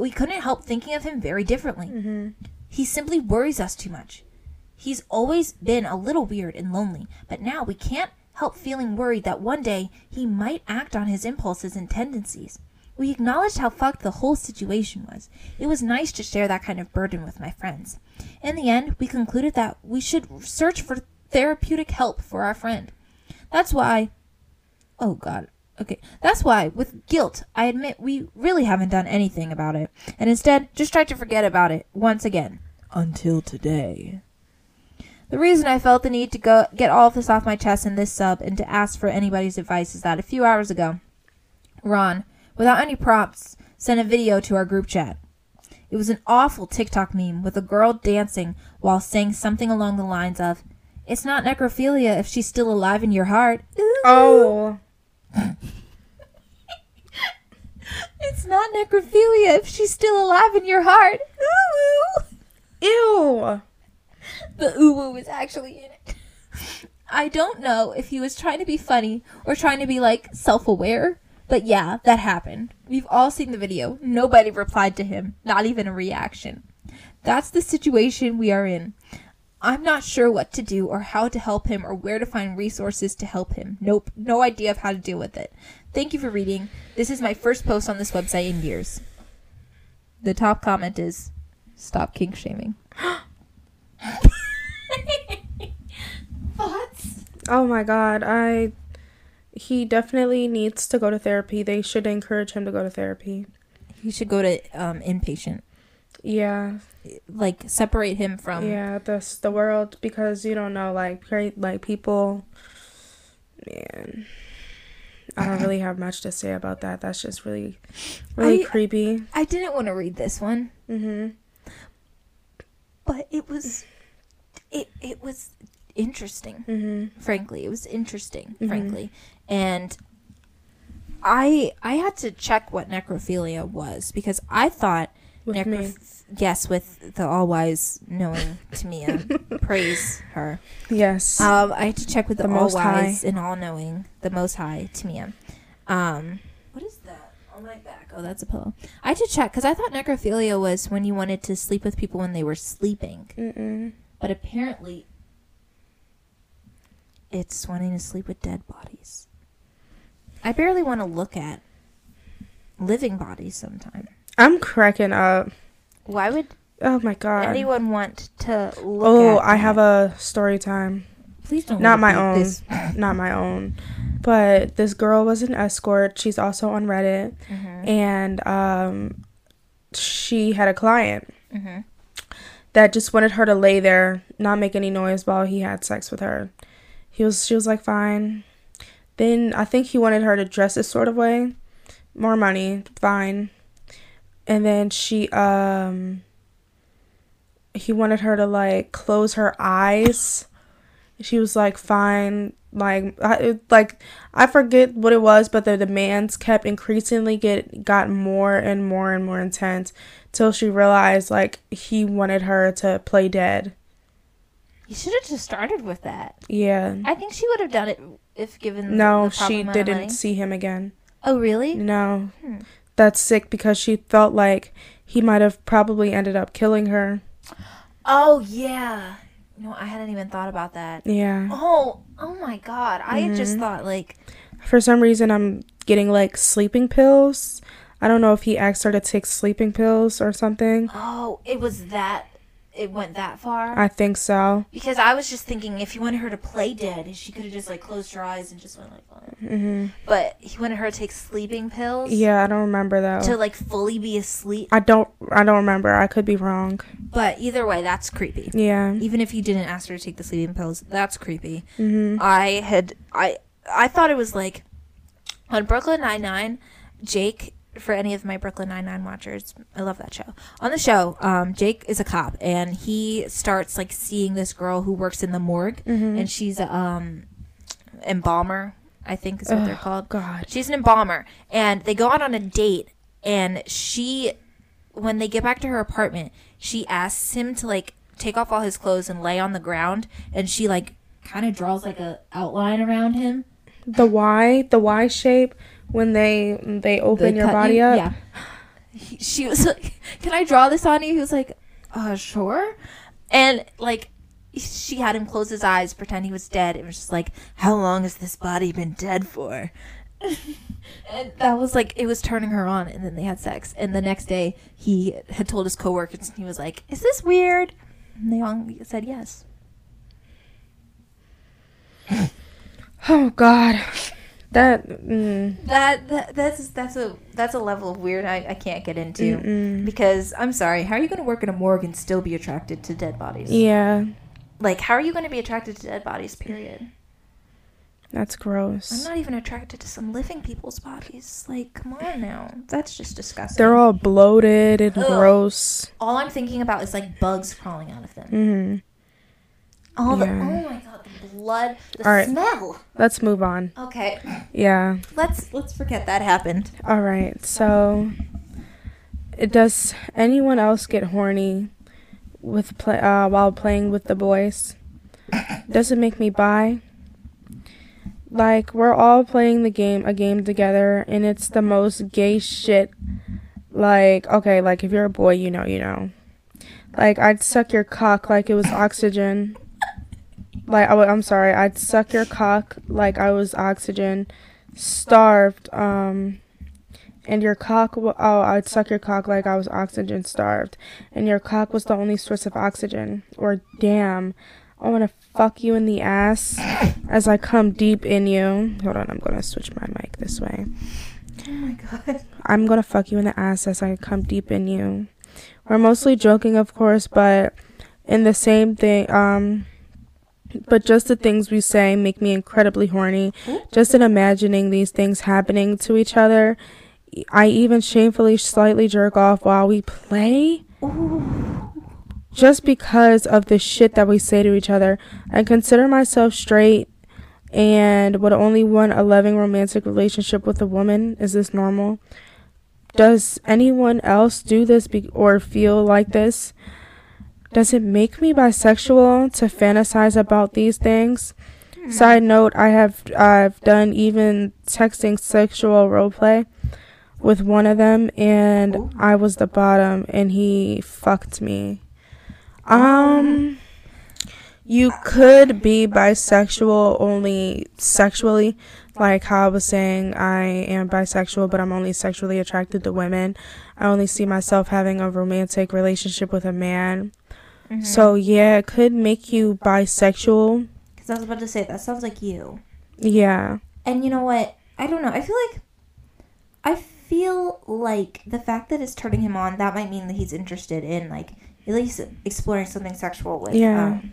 we couldn't help thinking of him very differently. hmm He simply worries us too much. He's always been a little weird and lonely, but now we can't help feeling worried that one day he might act on his impulses and tendencies. We acknowledged how fucked the whole situation was. It was nice to share that kind of burden with my friends. In the end, we concluded that we should search for therapeutic help for our friend. That's why. Oh, God. Okay. That's why, with guilt, I admit we really haven't done anything about it, and instead just tried to forget about it once again. until today. The reason I felt the need to go get all of this off my chest in this sub and to ask for anybody's advice is that a few hours ago, Ron, without any prompts, sent a video to our group chat. It was an awful TikTok meme with a girl dancing while saying something along the lines of, It's not necrophilia if she's still alive in your heart. Ooh. Oh. It's not necrophilia if she's still alive in your heart. Ooh. Ew. The ooh is actually in it. I don't know if he was trying to be funny or trying to be like self aware, but yeah, that happened. We've all seen the video. Nobody replied to him, not even a reaction. That's the situation we are in. I'm not sure what to do or how to help him or where to find resources to help him. Nope, no idea of how to deal with it. Thank you for reading. This is my first post on this website in years. The top comment is stop kink shaming. *gasps* Thoughts? Oh my god. I. He definitely needs to go to therapy. They should encourage him to go to therapy. He should go to um, inpatient. Yeah. Like separate him from. Yeah, this the world because you don't know like great like people man. I don't really have much to say about that. That's just really really I- creepy. I didn't want to read this one, Mhm. but it was, it it was interesting. Mhm. Frankly, it was interesting. Mhm. Frankly, and I I had to check what necrophilia was because I thought With me. yes with the all wise knowing Tamia *laughs* praise her. Yes. Um, I had to check with the, The all wise and all knowing, the Most High, Tamia. Um, what is that on my back? Oh, that's a pillow. I had to check because I thought necrophilia was when you wanted to sleep with people when they were sleeping, Mm-mm. but apparently, it's wanting to sleep with dead bodies. I barely want to look at living bodies. Sometime. I'm cracking up. Why would Oh my god. anyone want to look? oh, at I have that? a story time. Please don't. Not my own. This. *laughs* Not my own. But this girl was an escort. She's also on Reddit. Mhm. And um she had a client Mhm. that just wanted her to lay there, not make any noise while he had sex with her. He was she was like fine. Then I think he wanted her to dress a sort of way. More money, fine. And then she um he wanted her to like close her eyes. She was like fine, like I, like I forget what it was, but the demands kept increasingly get got more and more and more intense till she realized like he wanted her to play dead. You should have just started with that. Yeah. I think she would have done it if given. No, she didn't see him again. Oh, really? No. Hmm. That's sick because she felt like he might have probably ended up killing her. Oh yeah. No, I hadn't even thought about that. Yeah. Oh, oh my god! I had just mm-hmm. thought like, For some reason, I'm getting like sleeping pills. I don't know if he asked her to take sleeping pills or something. oh, it was that. It went that far. I think so. because I was just thinking, if he wanted her to play dead, she could have just like closed her eyes and just went like. that. hmm But he wanted her to take sleeping pills. Yeah, I don't remember though. To like fully be asleep. I don't. I don't remember. I could be wrong. But either way, that's creepy. Yeah. Even if he didn't ask her to take the sleeping pills, that's creepy. hmm I had I I thought it was like on Brooklyn Nine Nine, Jake. For any of my Brooklyn Nine Nine watchers, I love that show. On the show, um, Jake is a cop, and he starts like seeing this girl who works in the morgue, Mhm. and she's a um, embalmer. I think is what they're called. God. She's an embalmer, and they go out on a date. And she, when they get back to her apartment, she asks him to like take off all his clothes and lay on the ground, and she like kind of draws like a outline around him. The Y, the Y shape when they they open They your body you- up. Yeah. He- She was like, *laughs* "Can I draw this on you?" He was like, "Uh, sure." And like, she had him close his eyes, pretend he was dead. It was just like, "How long has this body been dead for?" *laughs* and that was like, it was turning her on. And then they had sex. And the next day, he had told his coworkers, and he was like, "Is this weird?" And they all said yes. Oh God. That. Mm, That, that that's that's a that's a level of weird I, I can't get into mm-mm. because I'm sorry. How are you going to work in a morgue and still be attracted to dead bodies? Yeah, Like, how are you going to be attracted to dead bodies? Period. that's gross. I'm not even attracted to some living people's bodies. Like, come on now. That's just disgusting. They're all bloated and Ugh. gross. all I'm thinking about is like bugs crawling out of them. hmm All the Yeah. oh my god, the blood, the All right. smell. Let's move on. Okay, Yeah. let's let's forget that happened. All right. So, it does anyone else get horny with play uh, while playing with the boys? Does it make me bi? Like we're all playing the game, a game together, and it's the most gay shit. Like okay, like if you're a boy, you know, you know. Like I'd suck your cock like it was oxygen. Like I, am sorry, I'd suck your cock like I was oxygen. Starved. Um and your cock w- oh i'd suck your cock like i was oxygen starved and your cock was the only source of oxygen or damn i want to fuck you in the ass *laughs* as i come deep in you hold on i'm gonna switch my mic this way Oh my god. i'm gonna fuck you in the ass as i come deep in you we're mostly joking of course but in the same thing um but just the things we say make me incredibly horny just in imagining these things happening to each other I even shamefully slightly jerk off while we play just because of the shit that we say to each other. I consider myself straight and would only want a loving romantic relationship with a woman. Is this normal? Does anyone else do this be- or feel like this? Does it make me bisexual to fantasize about these things? Side note, I have I've done even texting sexual roleplay with one of them and Ooh. I was the bottom and he fucked me. Um you could be bisexual only sexually like how I was saying I am bisexual but I'm only sexually attracted to women. I only see myself having a romantic relationship with a man. Mm-hmm. So yeah, it could make you bisexual. Because I was about to say that sounds like you. Yeah. And you know what? I don't know. I feel like I feel like the fact that it's turning him on that might mean that he's interested in like at least exploring something sexual with Yeah. um,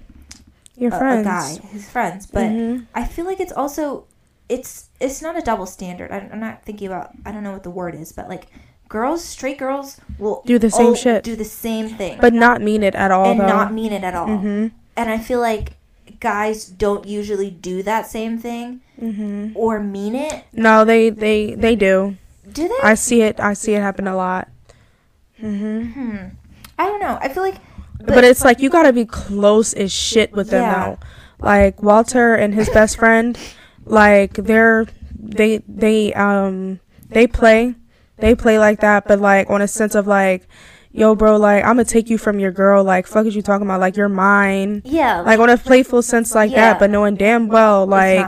Your a, friends. a guy, his friends. But Mhm. I feel like it's also it's it's not a double standard. I'm not thinking about I don't know what the word is, but like girls, straight girls will Do the same shit. do the same thing, but not mean it at all and though. not mean it at all. Mhm. And I feel like guys don't usually do that same thing Mhm. or mean it. No, they they they do. Do they? I see it. I see it happen a lot. Mhm. Hmm. I don't know. I feel like, But, it's like you gotta be close as shit with them Yeah. though. Like Walter and his best friend, like they're they they um they play they play like that, but like on a sense of like, yo, bro, like I'm gonna take you from your girl. Like fuck is you talking about? Like you're mine. yeah, Like on a playful sense like Yeah. that, but knowing damn well like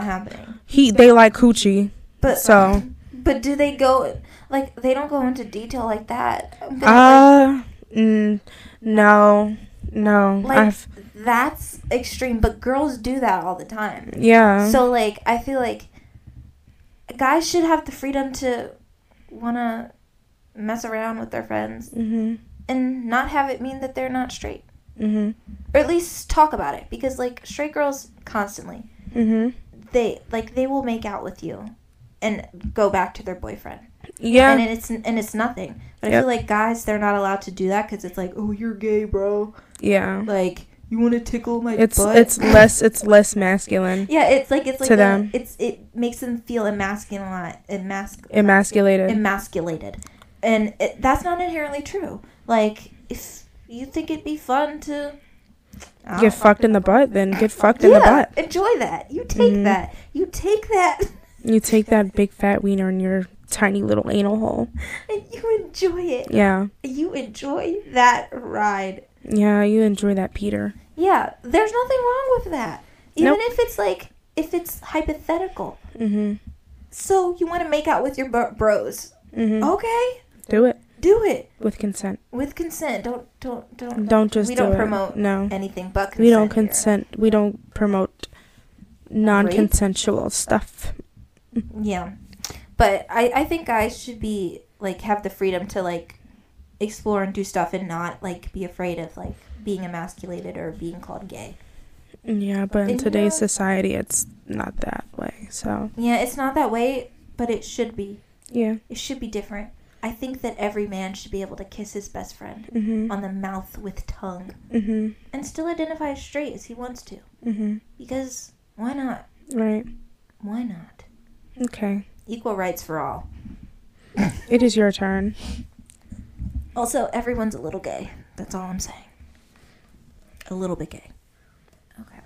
he they like coochie. But So but do they go like they don't go into detail like that? I'm gonna, uh mm, no no like, I've like that's extreme. But girls do that all the time. yeah So like I feel like guys should have the freedom to wanna mess around with their friends mhm and not have it mean that they're not straight. mhm Or at least talk about it because like straight girls constantly mhm they like they will make out with you and go back to their boyfriend. yeah And it's and it's nothing. But I feel like guys they're not allowed to do that cuz it's like, "Oh, you're gay, bro." yeah Like, you want to tickle my it's butt? it's less it's less masculine Yeah, it's like it's like to a- them. it's it makes them feel emasculate emas- emasculated emasculated. And it, that's not inherently true. Like if you think it'd be fun to I get fucked in the butt then get *laughs* fucked in the yeah, butt enjoy that. You take Mhm. that. You take that you take that big fat wiener in your tiny little anal hole *laughs* and you enjoy it. yeah You enjoy that ride. Yeah you enjoy that peter Yeah, there's nothing wrong with that. Even Nope. if it's like if it's hypothetical. mhm So you want to make out with your bro- bros? mhm Okay, do it do it with consent with consent. Don't don't don't. don't just we do don't it. promote no anything but consent. we don't here. consent we don't promote non-consensual stuff Yeah. But I, I think guys should be like have the freedom to like explore and do stuff and not like be afraid of like being emasculated or being called gay. Yeah, but in And, you today's know- society, it's not that way. So Yeah, it's not that way, but it should be. yeah. It should be different. I think that every man should be able to kiss his best friend Mhm. on the mouth with tongue Mhm. and still identify as straight as he wants to. Mhm. Because why not? Right. Why not? Okay. Equal rights for all. It is your turn. *laughs* Also, everyone's a little gay. That's all I'm saying. A little bit gay. Okay.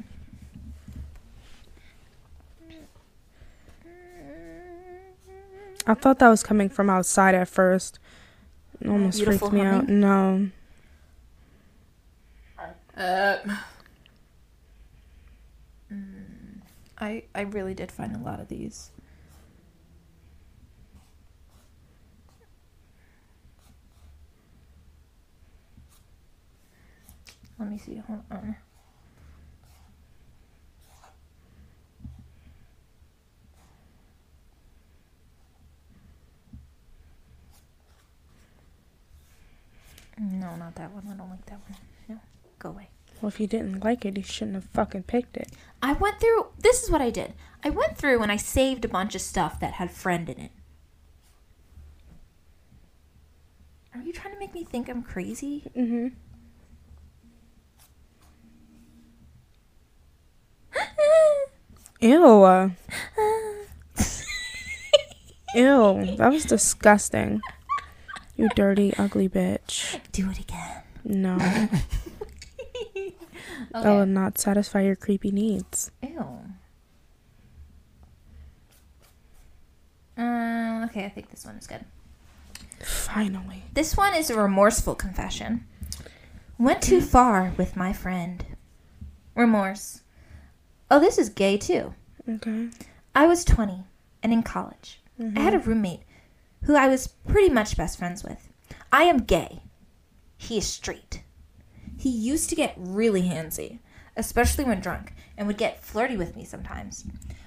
I thought that was coming from outside at first. It almost Beautiful freaked me out. humming? No. Um, I I really did find a lot of these. Let me see. Hold on. No, not that one. I don't like that one. No, go away. Well, if you didn't like it, you shouldn't have fucking picked it. I went through. This is what I did. I went through and I saved a bunch of stuff that had friend in it. Are you trying to make me think I'm crazy? Mm-hmm. Ew. Ew. That was disgusting. You dirty, ugly bitch. Do it again. No. *laughs* That will not satisfy your creepy needs. Ew. Um, okay, I think this one is good. Finally. This one is a remorseful confession. Went too far with my friend. Remorse. Oh, this is gay too. Okay. I was 20 and in college. I had a mm-hmm. roommate who I was pretty much best friends with. I am gay. He is straight. He used to get really handsy, especially when drunk, and would get flirty with me sometimes.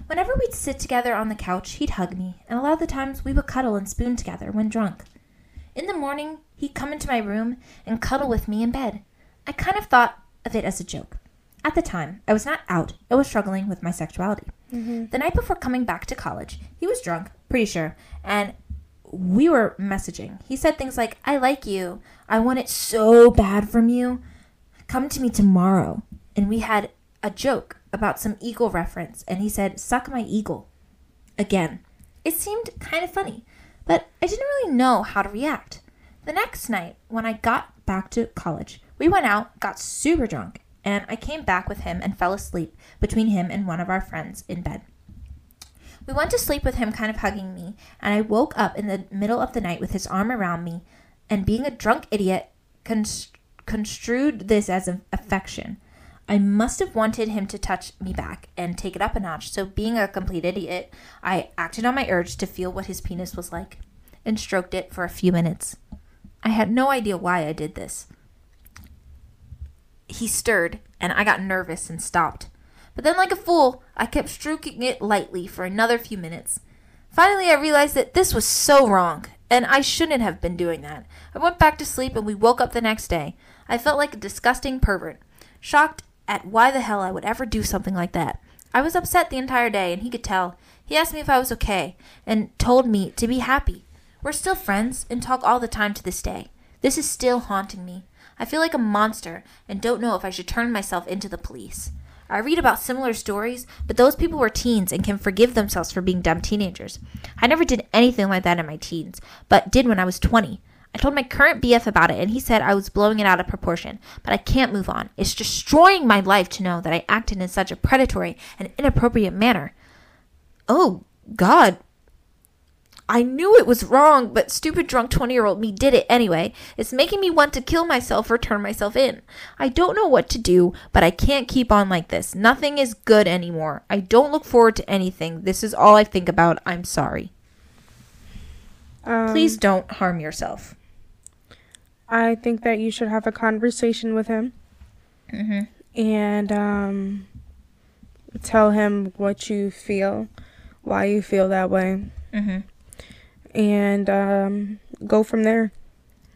Whenever we'd sit together on the couch, he'd hug me, and a lot of the times we would cuddle and spoon together when drunk. In the morning, he'd come into my room and cuddle with me in bed. I kind of thought of it as a joke. At the time, I was not out, I was struggling with my sexuality. Mm-hmm. The night before coming back to college, he was drunk, pretty sure, and we were messaging. He said things like, I like you. I want it so bad from you. Come to me tomorrow. And we had a joke about some eagle reference, and he said, Suck my eagle. Again. It seemed kind of funny, but I didn't really know how to react. The next night, when I got back to college, we went out, got super drunk, and I came back with him and fell asleep between him and one of our friends in bed. We went to sleep with him kind of hugging me, and I woke up in the middle of the night with his arm around me, and being a drunk idiot, const- construed this as affection. I must have wanted him to touch me back and take it up a notch, so being a complete idiot, I acted on my urge to feel what his penis was like and stroked it for a few minutes. I had no idea why I did this. He stirred, and I got nervous and stopped. But then, like a fool, I kept stroking it lightly for another few minutes. Finally, I realized that this was so wrong, and I shouldn't have been doing that. I went back to sleep, and we woke up the next day. I felt like a disgusting pervert, shocked at why the hell I would ever do something like that. I was upset the entire day, and he could tell. He asked me if I was okay, and told me to be happy. We're still friends and talk all the time to this day. This is still haunting me. I feel like a monster and don't know if I should turn myself into the police. I read about similar stories, but those people were teens and can forgive themselves for being dumb teenagers. I never did anything like that in my teens, but did when I was 20. I told my current BF about it, and he said I was blowing it out of proportion, but I can't move on. It's destroying my life to know that I acted in such a predatory and inappropriate manner. Oh, God. I knew it was wrong, but stupid drunk 20 year old me did it anyway. It's making me want to kill myself or turn myself in. I don't know what to do, but I can't keep on like this. Nothing is good anymore. I don't look forward to anything. This is all I think about. I'm sorry. Um, Please don't harm yourself. I think that you should have a conversation with him Mm-hmm. and um, tell him what you feel. why you feel that way, Mm-hmm. And um, go from there.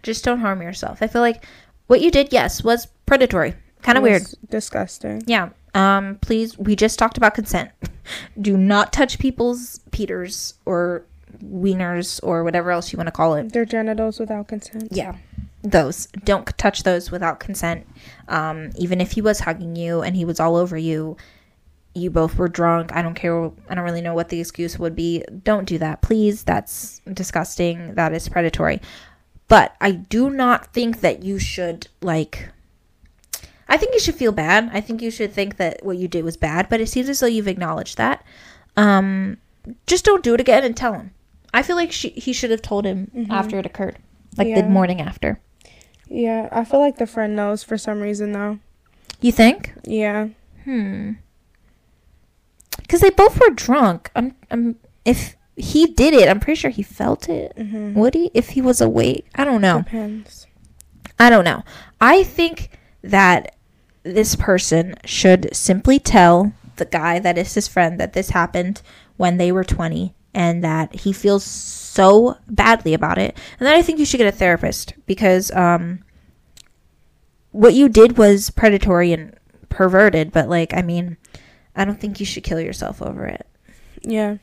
Just don't harm yourself. I feel like what you did, yes, was predatory. Kind of weird. Disgusting. Yeah. Um, please, we just talked about consent. *laughs* Do not touch people's peters or wieners or whatever else you want to call it. Their genitals without consent. Yeah. Those. Don't touch those without consent. Um, even if he was hugging you and he was all over you, you both were drunk. I don't care. I don't really know what the excuse would be. Don't do that, please. That's disgusting. That is predatory. But I do not think that you should, like, I think you should feel bad. I think you should think that what you did was bad, but it seems as though you've acknowledged that. Um, just don't do it again and tell him. I feel like she, he should have told him after it occurred, like the morning after. Yeah, I feel like the friend knows for some reason though. You think? Yeah. Hmm. Because they both were drunk. I'm. I'm. If he did it, I'm pretty sure he felt it. Mm-hmm. Would he? If he was awake, I don't know. Depends. I don't know. I think that this person should simply tell the guy that is his friend that this happened when they were 20 and that he feels so badly about it. And then I think you should get a therapist because um what you did was predatory and perverted, but like I mean, I don't think you should kill yourself over it. Yeah.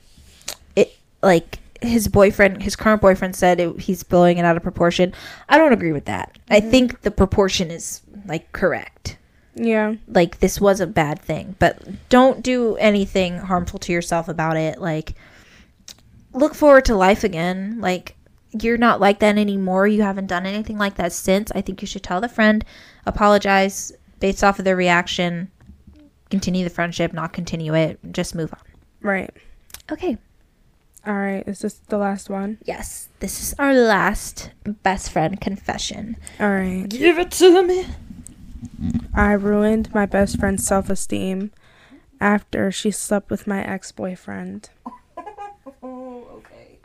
it like his boyfriend his current boyfriend said it, he's blowing it out of proportion. I don't agree with that. I mm-hmm. think the proportion is like correct. Yeah. like this was a bad thing. But don't do anything harmful to yourself about it. Like look forward to life again. Like you're not like that anymore. You haven't done anything like that since. I think you should tell the friend apologize based off of their reaction continue the friendship not continue it just move on Right. okay All right. Is this the last one? Yes, this is our last best friend confession. All right. Give it to me. I ruined my best friend's self esteem after she slept with my ex boyfriend. *laughs* okay.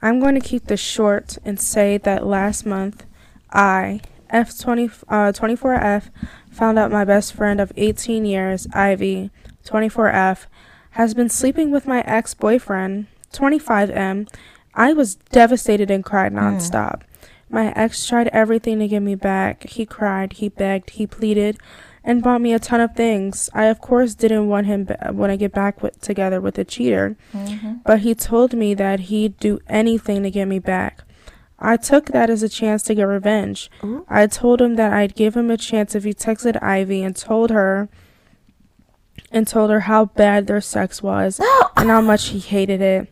I'm going to keep this short and say that last month, I, F20, uh, 24F, found out my best friend of 18 years, Ivy, 24F, has been sleeping with my ex boyfriend, 25M. I was devastated and cried hmm. nonstop. My ex tried everything to get me back. He cried, he begged, he pleaded, and bought me a ton of things. I, of course, didn't want him ba- want to get back with, together with a cheater mm-hmm. but he told me that he'd do anything to get me back. I took that as a chance to get revenge. Ooh. I told him that I'd give him a chance if he texted Ivy and told her and told her how bad their sex was *gasps* and how much he hated it.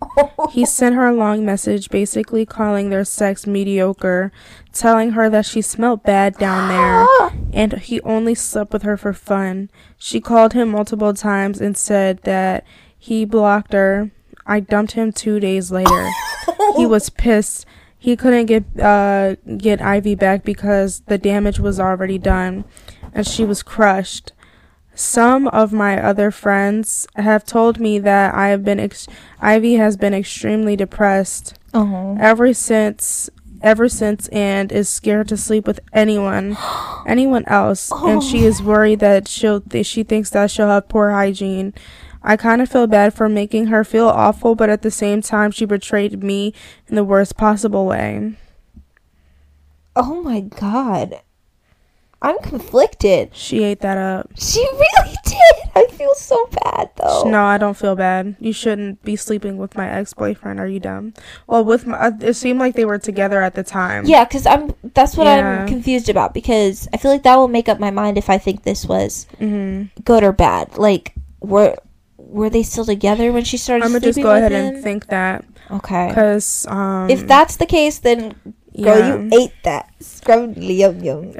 He sent her a long message basically calling their sex mediocre, telling her that she smelled bad down there *gasps* and he only slept with her for fun. She called him multiple times and said that he blocked her. I dumped him 2 days later. *laughs* he was pissed. He couldn't get uh get Ivy back because the damage was already done and she was crushed. Some of my other friends have told me that I have been ex- Ivy has been extremely depressed Oh. ever since ever since and is scared to sleep with anyone *gasps* anyone else and she is worried that she'll th- she thinks that she'll have poor hygiene i kind of feel bad for making her feel awful but at the same time she betrayed me in the worst possible way Oh my god. I'm conflicted. she ate that up She *laughs* really did. I feel so bad though. no i don't feel bad you shouldn't be sleeping with my ex-boyfriend are you dumb well with my uh, it seemed like they were together at the time Yeah, because I'm. That's what Yeah. I'm confused about because I feel like that will make up my mind if I think this was hmm good or bad. Like, were were they still together when she started? i'm gonna just go ahead him? and think that Okay. because um if that's the case, then girl, yeah. you ate that scrubbly yum yum.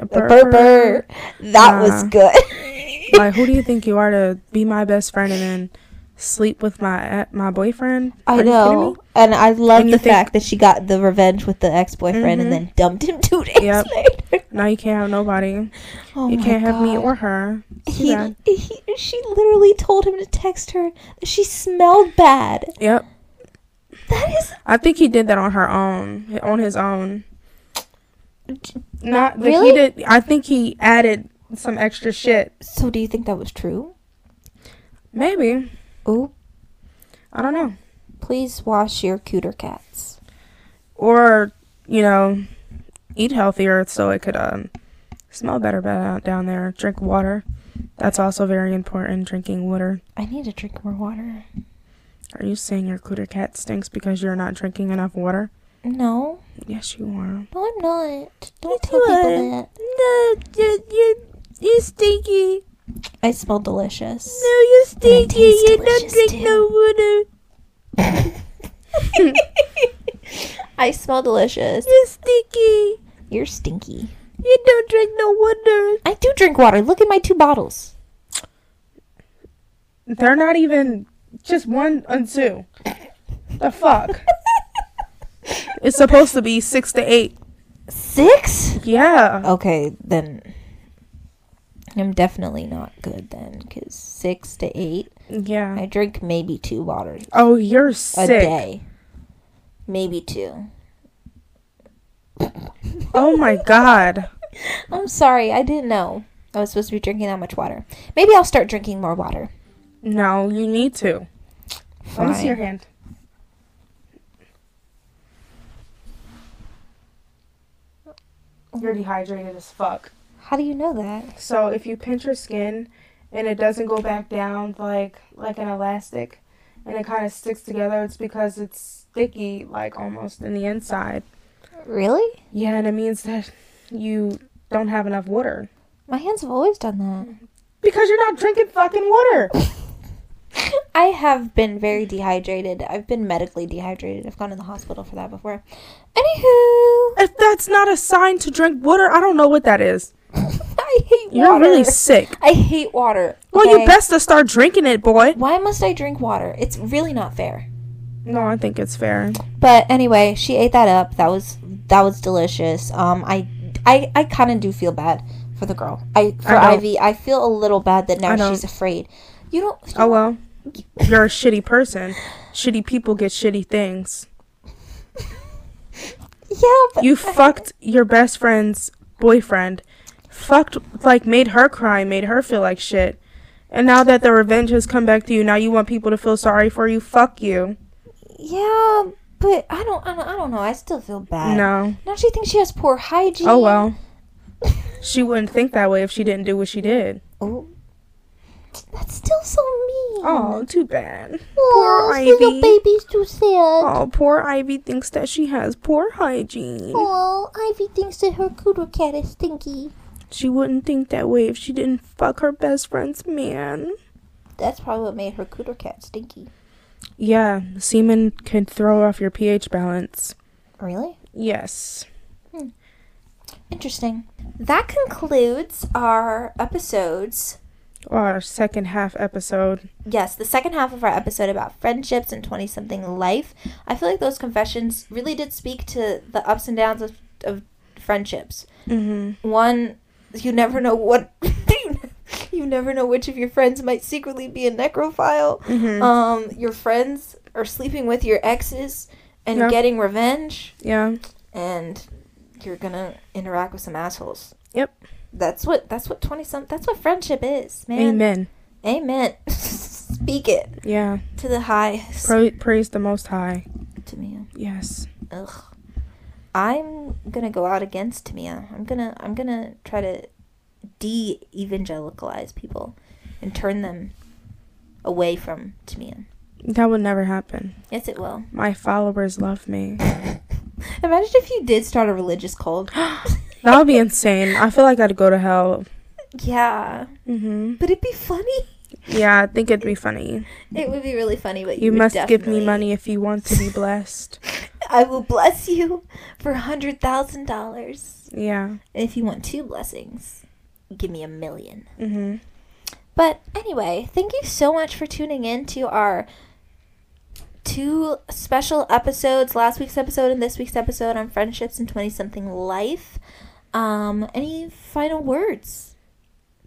That was good. *laughs* like who do you think you are to be my best friend and then sleep with my my boyfriend I Are you know, and I love And the think- fact that she got the revenge with the ex boyfriend Mhm. and then dumped him two *laughs* days Yep. later. Now you can't have nobody. Oh you can't have me or her. He, he, she literally told him to text her that she smelled bad. yep. That is i think he did that on her own on his own. Not really. he did i think he added some extra shit. So, do you think that was true? maybe. Oh, i don't know. Please wash your cooter cats. Or, you know, eat healthier so it could um smell better down there. Drink water. That's also very important. Drinking water. I need to drink more water. Are you saying your cooter cat stinks because you're not drinking enough water? No, Yes, you are. no, I'm not. Don't Yes, tell you people that. No, you you you stinky. I smell delicious. No, you stinky. You don't drink no water. *laughs* *laughs* *laughs* I smell delicious. You're stinky. You're stinky. You don't drink no water. I do drink water. Look at my two bottles. They're not even just one and two. The fuck? *laughs* it's supposed to be six to eight. Six? Yeah. Okay, then I'm definitely not good then, because six to eight. Yeah. I drink maybe two waters Oh, you're a sick. day. Maybe two. Oh my god. *laughs* I'm sorry, I didn't know I was supposed to be drinking that much water. Maybe I'll start drinking more water. No, you need to. Let me see your hand. You're dehydrated as fuck. How do you know that? So if you pinch your skin and it doesn't go back down like like an elastic and it kind of sticks together, it's because it's sticky like almost in the inside. Really? Yeah, and it means that you don't have enough water. My hands have always done that. Because you're not drinking fucking water. *laughs* I have been very dehydrated. I've been medically dehydrated. I've gone to the hospital for that before. Anywho, If that's not a sign to drink water, I don't know what that is. *laughs* I hate You're water. really sick. I hate water. Well, you best to start drinking it, boy. Why must I drink water? It's really not fair. No, I think it's fair. But anyway, she ate that up. That was that was delicious. Um, I I I kind of do feel bad for the girl. I for I. Ivy. I feel a little bad that now she's afraid. You don't. you Oh well. You're a shitty person. Shitty people get shitty things. *laughs* Yeah, but You fucked your best friend's boyfriend. Fucked, like, made her cry, made her feel like shit. And now that the revenge has come back to you, now you want people to feel sorry for you? Fuck you. yeah, but I don't. I don't, I don't know. I still feel bad. No. Now she thinks she has poor hygiene. Oh well. *laughs* She wouldn't think that way if she didn't do what she did. Oh, that's still so mean. Oh, too bad. oh poor little Ivy. baby's too sad. Oh, poor Ivy thinks that she has poor hygiene. Oh, Ivy thinks that her cooter cat is stinky. She wouldn't think that way if she didn't fuck her best friend's man. That's probably what made her cooter cat stinky. Yeah, semen can throw off your pH balance. Really? Yes. Hmm. Interesting. That concludes our episodes. Our second half episode. Yes, the second half of our episode about friendships and 20 something life. I feel like those confessions really did speak to the ups and downs of, of friendships. Mm-hmm. One, you never know what. *laughs* you never know which of your friends might secretly be a necrophile. Mm-hmm. Um, your friends are sleeping with your exes and Yeah. getting revenge, yeah. and you're gonna interact with some assholes. Yep. That's what that's what twenty some that's what friendship is, man. Amen. Amen. *laughs* Speak it Yeah. to the high Pra- praise the Most High. To me. Yes. Ugh. I'm gonna go out against Tamia. I'm gonna I'm gonna try to de evangelicalize people and turn them away from Tamia. That would never happen. Yes, it will. My followers love me. *laughs* Imagine if you did start a religious cult. *gasps* That would be insane. I feel like I'd go to hell. yeah, Mm-hmm. but it'd be funny. Yeah, I think it'd be funny. It would be really funny, but you, You must give me money if you want to be blessed. *laughs* I will bless you for a hundred thousand dollars. Yeah. And if you want two blessings, give me a million. Mm-hmm. But anyway, thank you so much for tuning in to our two special episodes last week's episode and this week's episode on friendships and 20 something life. Um, any final words?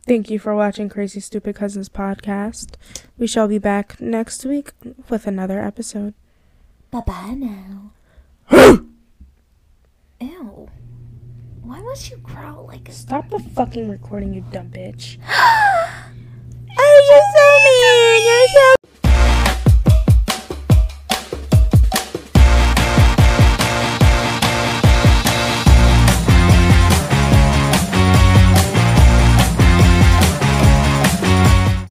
Thank you for watching Crazy Stupid Cousins podcast. We shall be back next week with another episode. Bye bye now. *gasps* Ew. Why must you growl like a. Stop the fucking recording, you dumb bitch. *gasps* oh, you're so mean! You're so